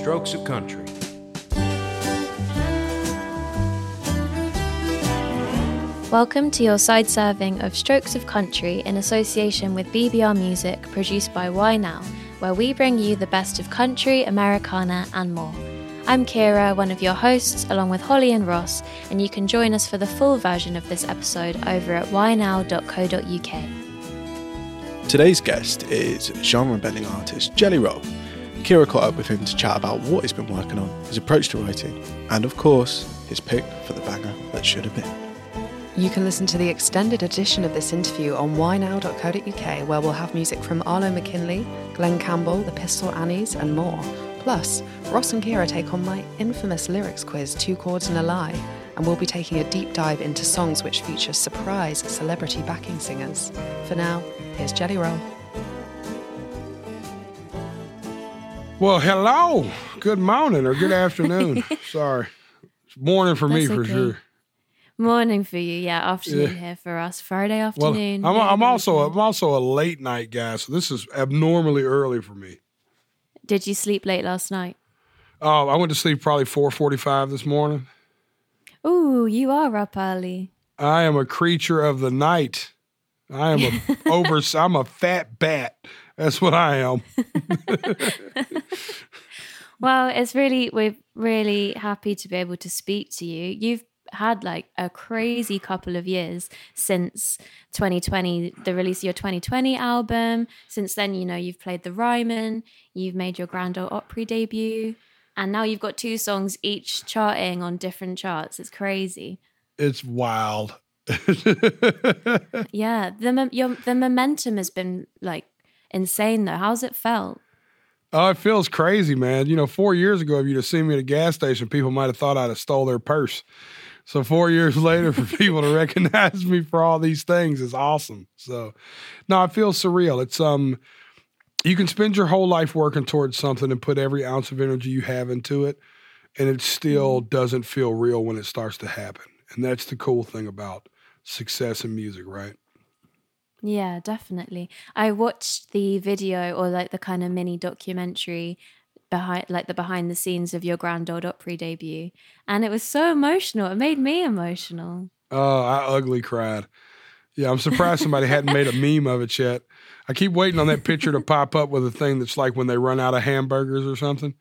Strokes of Country. Welcome to your side serving of Strokes of Country in association with BBR Music, produced by Why Now, where we bring you the best of country, Americana, and more. I'm Ciara, one of your hosts, along with Holly and Ross, and you can join us for the full version of this episode over at whynow.co.uk. Today's guest is genre bending artist Jelly Roll. Ciara caught up with him to chat about what he's been working on, his approach to writing, and of course, his pick for the banger that should have been. You can listen to the extended edition of this interview on whynow.co.uk, where we'll have music from Arlo McKinley, Glen Campbell, the Pistol Annies, and more. Plus, Ross and Ciara take on my infamous lyrics quiz, Two Chords and a Lie, and we'll be taking a deep dive into songs which feature surprise celebrity backing singers. For now, here's Jelly Roll. Well, hello. Good morning or good afternoon. Sorry. It's morning for me for okay. sure. Morning for you, yeah. Afternoon Yeah. here for us. Friday Well, afternoon. I'm, I'm also. I'm also a late night guy, so this is abnormally early for me. Did you sleep late last night? Oh, I went to sleep probably 4:45 this morning. Ooh, you are up early. I am a creature of the night. I am a over. I'm a fat bat. That's what I am. Well, it's really we're really happy to be able to speak to you. You've had like a crazy couple of years since 2020, the release of your 2020 album. Since then, you know, you've played the Ryman, you've made your Grand Ole Opry debut, and now you've got two songs each charting on different charts. It's crazy. It's wild. Yeah, the your the momentum has been like insane though. How's it felt? Oh, it feels crazy, man. You know, four years ago, if you'd have seen me at a gas station, people might have thought I'd have stole their purse. So four years later, for people to recognize me for all these things is awesome. So, no, it feels surreal. It's um, you can spend your whole life working towards something and put every ounce of energy you have into it, and it still doesn't feel real when it starts to happen. And that's the cool thing about success in music, right? Yeah, definitely. I watched the video or like the kind of mini documentary behind like the behind the scenes of your Grand Ole Opry debut and it was so emotional. It made me emotional. Oh, I ugly cried. Yeah, I'm surprised somebody hadn't made a meme of it yet. I keep waiting on that picture to pop up with a thing that's like when they run out of hamburgers or something,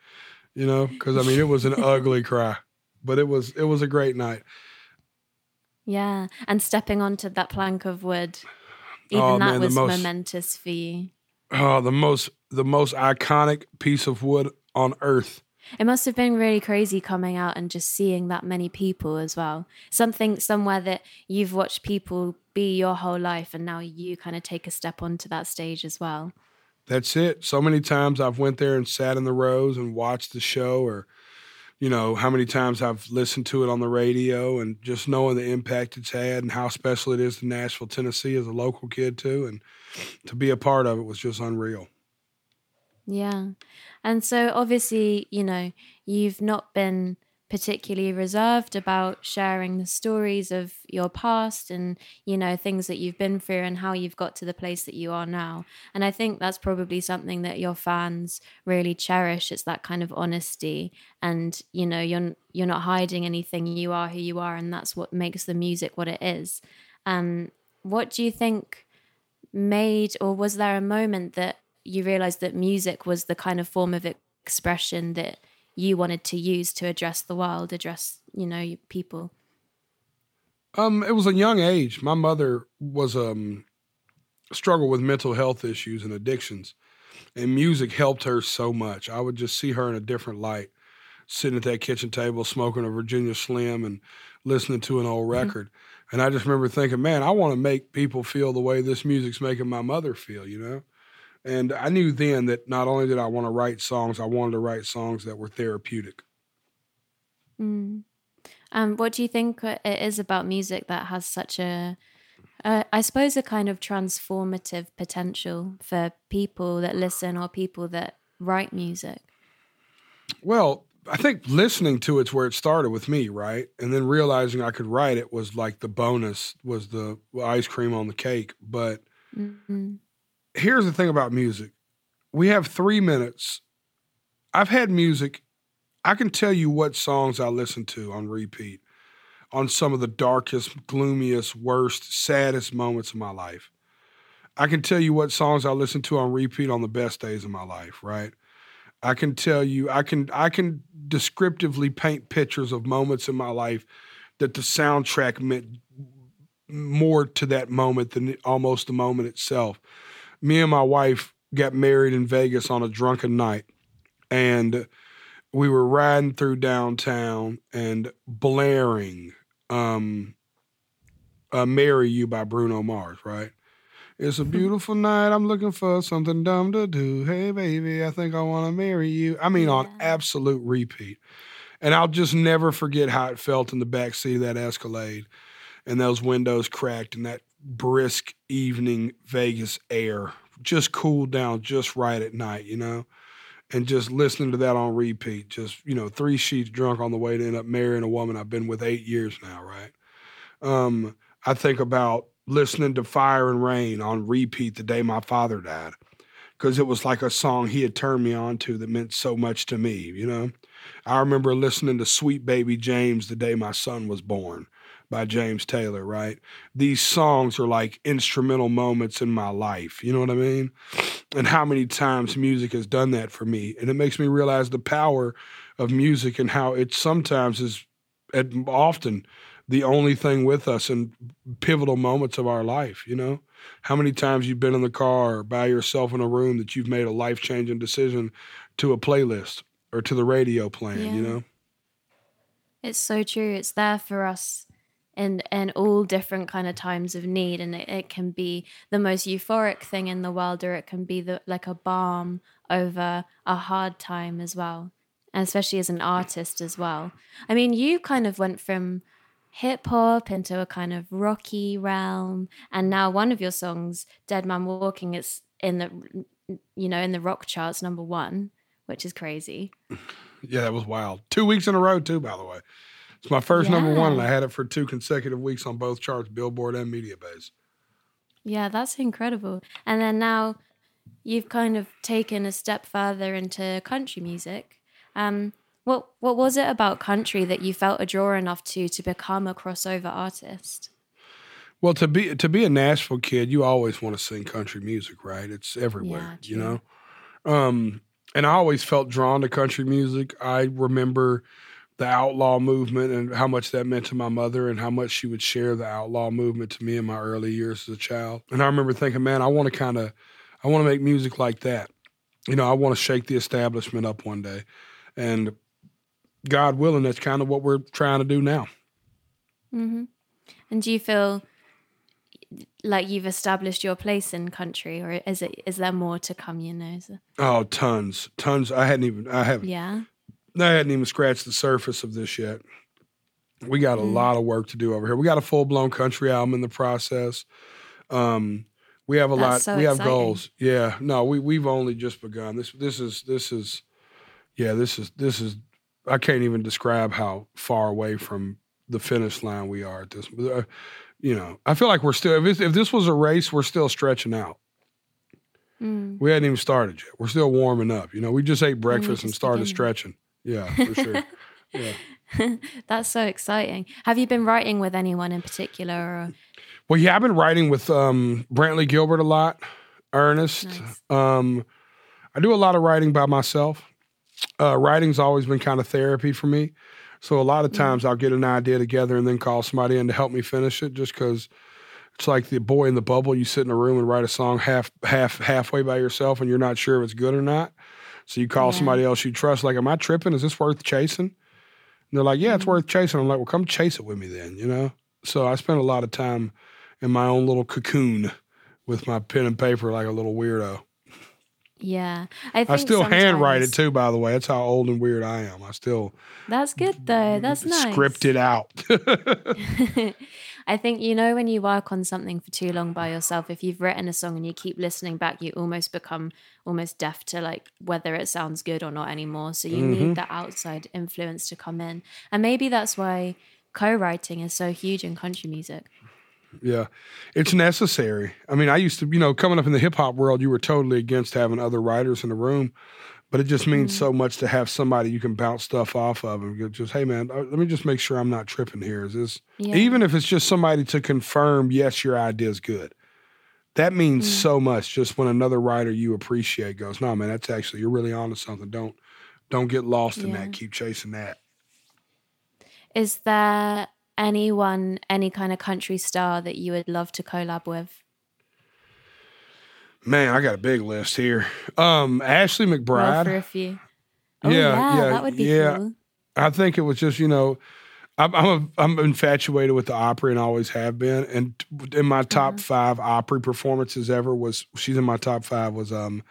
you know? Because I mean, it was an ugly cry, but it was it was a great night. Yeah, and stepping onto that plank of wood. Oh, Even Oh, that man, was most- momentous for you. Oh, the most the most iconic piece of wood on earth. It must have been really crazy coming out and just seeing that many people as well. Something somewhere that you've watched people be your whole life and now you kind of take a step onto that stage as well. That's it. So many times I've went there and sat in the rows and watched the show or you know, how many times I've listened to it on the radio and just knowing the impact it's had and how special it is to Nashville, Tennessee as a local kid too. And to be a part of it was just unreal. Yeah. And so obviously, you know, you've not been particularly reserved about sharing the stories of your past and, you know, things that you've been through and how you've got to the place that you are now. And I think that's probably something that your fans really cherish. It's that kind of honesty and, you know, you're you're not hiding anything. You are who you are and that's what makes the music what it is. Um what do you think made or was there a moment that you realized that music was the kind of form of expression that you wanted to use to address the world address you know people Um, it was a young age. My mother was um struggled with mental health issues and addictions, and music helped her so much. I would just see her in a different light, sitting at that kitchen table smoking a Virginia Slim and listening to an old record. And I just remember thinking, man, I want to make people feel the way this music's making my mother feel, you know. And I knew then that not only did I want to write songs, I wanted to write songs that were therapeutic. mm. um, what do you think it is about music that has such a uh, I suppose a kind of transformative potential for people that listen or people that write music Well, I think listening to it's where it started with me, right? And then realizing I could write it was like the bonus, was the ice cream on the cake. But mm here's the thing about music we have three minutes. I've had music I can tell you what songs I listen to on repeat on some of the darkest, gloomiest, worst, saddest moments of my life. I can tell you what songs I listen to on repeat on the best days of my life, right? I can tell you, I can I can descriptively paint pictures of moments in my life that the soundtrack meant more to that moment than almost the moment itself. Me and my wife got married in Vegas on a drunken night, and we were riding through downtown and blaring um, uh, "Marry You" by Bruno Mars, right? It's a beautiful night. I'm looking for something dumb to do. Hey, baby, I think I want to marry you. I mean, on absolute repeat. And I'll just never forget how it felt in the backseat of that Escalade and those windows cracked and that brisk evening Vegas air just cooled down just right at night, you know? And just listening to that on repeat, just, you know, three sheets drunk on the way to end up marrying a woman I've been with eight years now, right? Um, I think about listening to Fire and Rain on repeat the day my father died because it was like a song he had turned me on to that meant so much to me, you know? I remember listening to Sweet Baby James the day my son was born by James Taylor, right? These songs are like instrumental moments in my life, you know what I mean? And how many times music has done that for me. And it makes me realize the power of music and how it sometimes is often the only thing with us in pivotal moments of our life, you know? How many times you've been in the car or by yourself in a room that you've made a life changing decision to a playlist or to the radio playing, yeah. you know? It's so true. It's there for us in in all different kind of times of need and it, it, can be the most euphoric thing in the world or it can be the like a balm over a hard time as well and especially as an artist as well i mean you kind of went from hip hop into a kind of rocky realm. And now one of your songs, Dead Man Walking, is in the you know in the rock charts number one, which is crazy. Yeah, that was wild. Two weeks in a row too, by the way. It's my first yeah. number one, and I had it for two consecutive weeks on both charts, Billboard and Mediabase. Yeah, that's incredible. And then now you've kind of taken a step further into country music. Um, what what was it about country that you felt a draw enough to to become a crossover artist? Well, to be to be a Nashville kid, you always want to sing country music, right? It's everywhere, yeah, you know. Um, and I always felt drawn to country music. I remember the outlaw movement and how much that meant to my mother and how much she would share the outlaw movement to me in my early years as a child. And I remember thinking, man, I want to kind of I want to make music like that. You know, I want to shake the establishment up one day. And God willing, that's kind of what we're trying to do now. Mm-hmm. And do you feel like you've established your place in country, or is it is there more to come? You know? Oh, tons, tons. I hadn't even. I haven't. Yeah. I hadn't even scratched the surface of this yet. We got a mm. lot of work to do over here. We got a full blown country album in the process. Um, we have a That's lot. So we exciting. have goals. Yeah. No, we we've only just begun. This this is this is yeah, this is this is I can't even describe how far away from the finish line we are at this. Uh, you know, I feel like we're still. If, if, this was a race, we're still stretching out. Mm. We hadn't even started yet. We're still warming up. You know, we just ate breakfast and, and started beginning. stretching. Yeah, for sure. yeah. That's so exciting. Have you been writing with anyone in particular? Or? Well, yeah, I've been writing with um, Brantley Gilbert a lot, Ernest. Nice. Um, I do a lot of writing by myself uh, writing's always been kind of therapy for me. So a lot of mm. times I'll get an idea together and then call somebody in to help me finish it, just because it's like the boy in the bubble. You sit in a room and write a song half half halfway by yourself, and you're not sure if it's good or not. So you call yeah. somebody else you trust. Like, am I tripping? Is this worth chasing? And they're like, yeah, it's mm-hmm. worth chasing. I'm like, well, come chase it with me then. You know. So I spend a lot of time in my own little cocoon with my pen and paper, like a little weirdo. Yeah, I, I still handwrite it too. By the way, that's how old and weird I am. I still. That's good though. That's nice. Script it out. I think you know when you work on something for too long by yourself, if you've written a song and you keep listening back, you almost become almost deaf to like whether it sounds good or not anymore. So you mm-hmm. need that outside influence to come in, and maybe that's why co-writing is so huge in country music. Yeah, it's necessary. I mean, I used to, you know, coming up in the hip hop world, you were totally against having other writers in the room. But it just means Mm. so much to have somebody you can bounce stuff off of and just, hey man, uh, let me just make sure I'm not tripping here. Is this Yeah. even if it's just somebody to confirm, yes, your idea is good. That means Mm. so much. Just when another writer you appreciate goes, no man, that's actually you're really onto something. Don't don't get lost in that. Keep chasing that. Is there anyone, any kind of country star that you would love to collab with? Man, I got a big list here. Um, Ashley Roll McBryde. for a few. Oh, Yeah, yeah, yeah, that would be yeah. cool. I think it was just you know, I'm I'm, a, I'm infatuated with the Opry and always have been. And in my top Mhm. five Opry performances ever was she's in my top five was um,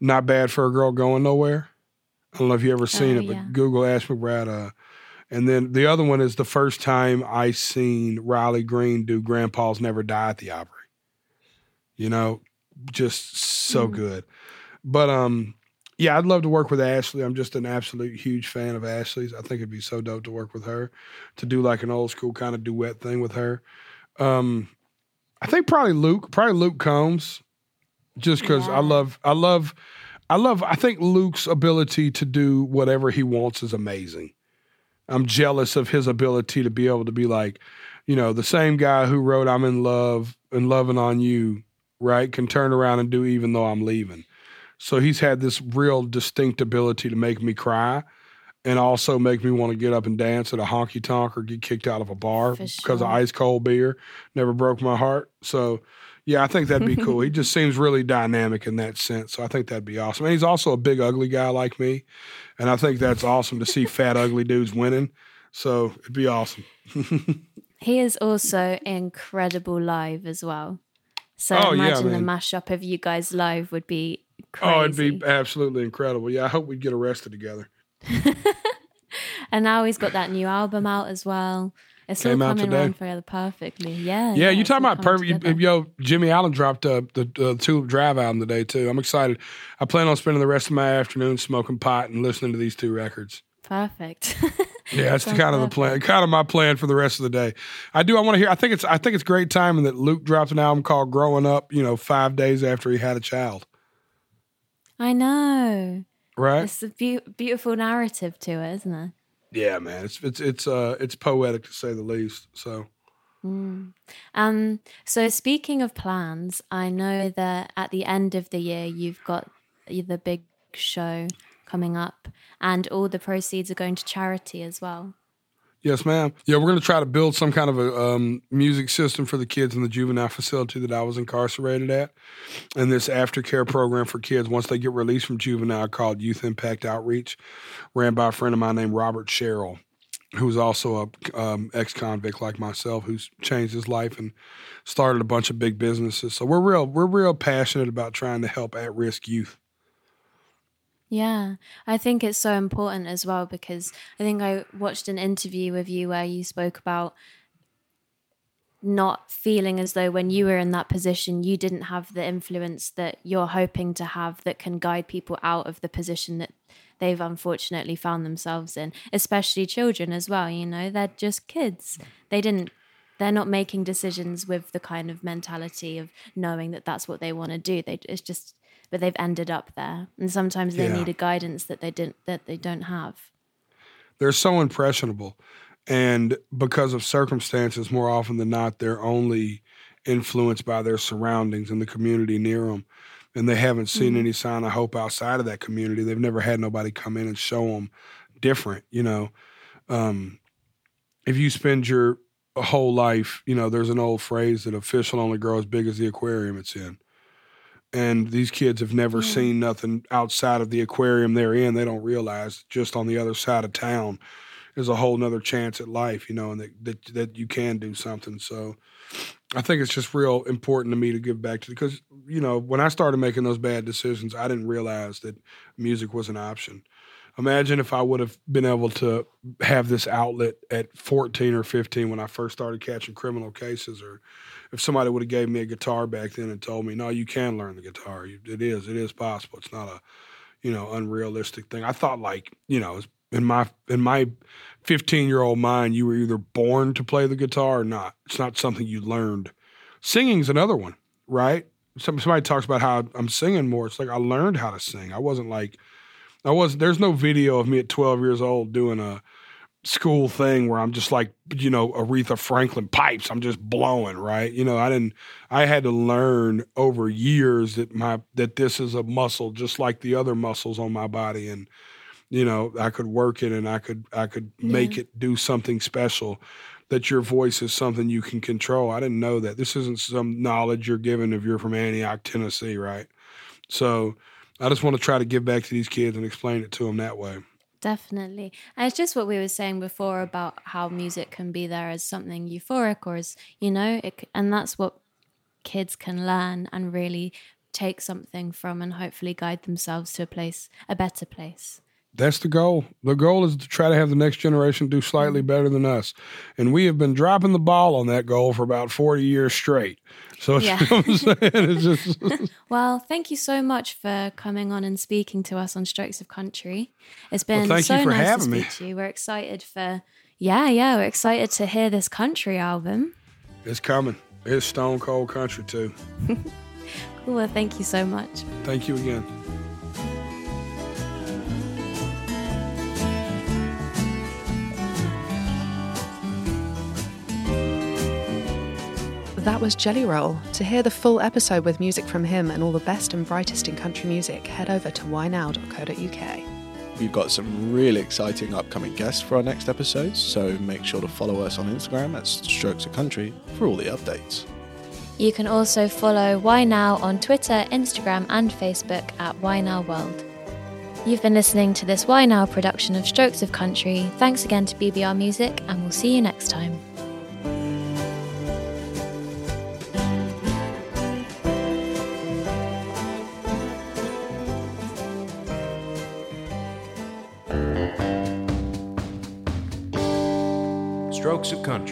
not bad for a girl going nowhere. I don't know if you ever seen Oh, it, but yeah. Google Ash McBryde. Uh, and then the other one is the first time I seen Riley Green do Grandpa's Never Die at the Opry. You know, just so Mhm. good. But um, yeah, I'd love to work with Ashley. I'm just an absolute huge fan of Ashley's. I think it'd be so dope to work with her, to do like an old school kind of duet thing with her. Um, I think probably Luke, probably Luke Combs, just because I love, I love, I love. I think Luke's ability to do whatever he wants is amazing. I'm jealous of his ability to be able to be like, you know, the same guy who wrote "I'm in love" and "Loving on You," right, can turn around and do "Even though I'm leaving." So he's had this real distinct ability to make me cry and also make me want to get up and dance at a honky tonk or get kicked out of a bar For because of ice cold beer. Never broke my heart. So, yeah, I think that'd be cool. he just seems really dynamic in that sense. So I think that'd be awesome. And he's also a big, ugly guy like me. And I think that's awesome to see fat, ugly dudes winning. So it'd be awesome. He is also incredible live as well. So Oh, yeah, imagine the mashup of you guys live would be crazy. Oh, it'd be absolutely incredible. Yeah, I hope we'd get arrested together. and now he's got that new album out as well. It's Came all out coming today. around together perfectly. Yeah. Yeah, you it's talking about perfect? Yo, Jimmy Allen dropped uh, the uh, Tulip Drive album today too. I'm excited. I plan on spending the rest of my afternoon smoking pot and listening to these two records. Perfect. Yeah, that's kind of the plan. Kind of my plan for the rest of the day. I do. I want to hear. I think it's. I think it's great timing that Luke dropped an album called "Growing Up." You know, five days after he had a child. I know. Right? It's a beau- beautiful narrative to it, isn't it? Yeah, man. It's it's it's uh it's poetic to say the least. So Mm. Um, so speaking of plans, I know that at the end of the year you've got the big show coming up, and all the proceeds are going to charity as well. Yes, ma'am. Yeah, we're going to try to build some kind of a um, music system for the kids in the juvenile facility that I was incarcerated at, and this aftercare program for kids once they get released from juvenile called Youth Impact Outreach, ran by a friend of mine named Robert Sherrill, who's also a um, ex-convict like myself, who's changed his life and started a bunch of big businesses. So we're real, we're real passionate about trying to help at-risk youth. Yeah, I think it's so important as well because I think I watched an interview with you where you spoke about not feeling as though when you were in that position you didn't have the influence that you're hoping to have that can guide people out of the position that they've unfortunately found themselves in especially children as well you know they're just kids. They didn't they're not making decisions with the kind of mentality of knowing that that's what they want to do. They it's just but they've ended up there. And sometimes they Yeah. need a guidance that they didn't that they don't have. They're so impressionable. And because of circumstances more often than not they're only influenced by their surroundings and the community near them and they haven't seen Mhm. any sign of hope outside of that community. They've never had nobody come in and show them different you know? Um, if you spend your whole life you know there's an old phrase that a fish will only grow as big as the aquarium it's in and these kids have never Yeah. seen nothing outside of the aquarium they're in they don't realize just on the other side of town is a whole nother chance at life, you know, and that, that that you can do something. So I think it's just real important to me to give back to because, you know, when I started making those bad decisions, I didn't realize that music was an option. Imagine if I would have been able to have this outlet at 14 or 15 when I first started catching criminal cases, or if somebody would have gave me a guitar back then and told me, no, you can learn the guitar. It is, it is possible. It's not a, you know, unrealistic thing. I thought like, you know, in my in my 15 year old mind, you were either born to play the guitar or not. It's not something you learned. Singing's another one, right? Somebody talks about how I'm singing more. It's like I learned how to sing. I wasn't like I was there's no video of me at 12 years old doing a school thing where I'm just like, you know, Aretha Franklin pipes. I'm just blowing, right? You know, I didn't I had to learn over years that my that this is a muscle just like the other muscles on my body and you know, I could work it and I could I could make Yeah. it do something special. That your voice is something you can control. I didn't know that. This isn't some knowledge you're given if you're from Antioch, Tennessee, right? So I just want to try to give back to these kids and explain it to them that way. Definitely. And it's just what we were saying before about how music can be there as something euphoric or as, you know, it, and that's what kids can learn and really take something from and hopefully guide themselves to a place, a better place. That's the goal. The goal is to try to have the next generation do slightly mm-hmm. better than us. And we have been dropping the ball on that goal for about 40 years straight. So Yeah. you know what I'm saying? It's just, Well, thank you so much for coming on and speaking to us on Strokes of Country. It's been you so nice to having me. speak to you. We're excited for, yeah, yeah, we're excited to hear this country album. it's coming. It's stone cold country, too. Cool. Well, thank you so much. Thank you again. That was Jelly Roll. To hear the full episode with music from him and all the best and brightest in country music, head over to whynow.co.uk. We've got some really exciting upcoming guests for our next episodes, so make sure to follow us on Instagram at Strokes of Country for all the updates. You can also follow Why Now on Twitter, Instagram, and Facebook at Why Now World. You've been listening to this Why Now production of Strokes of Country. Thanks again to BBR Music, and we'll see you next time. Country.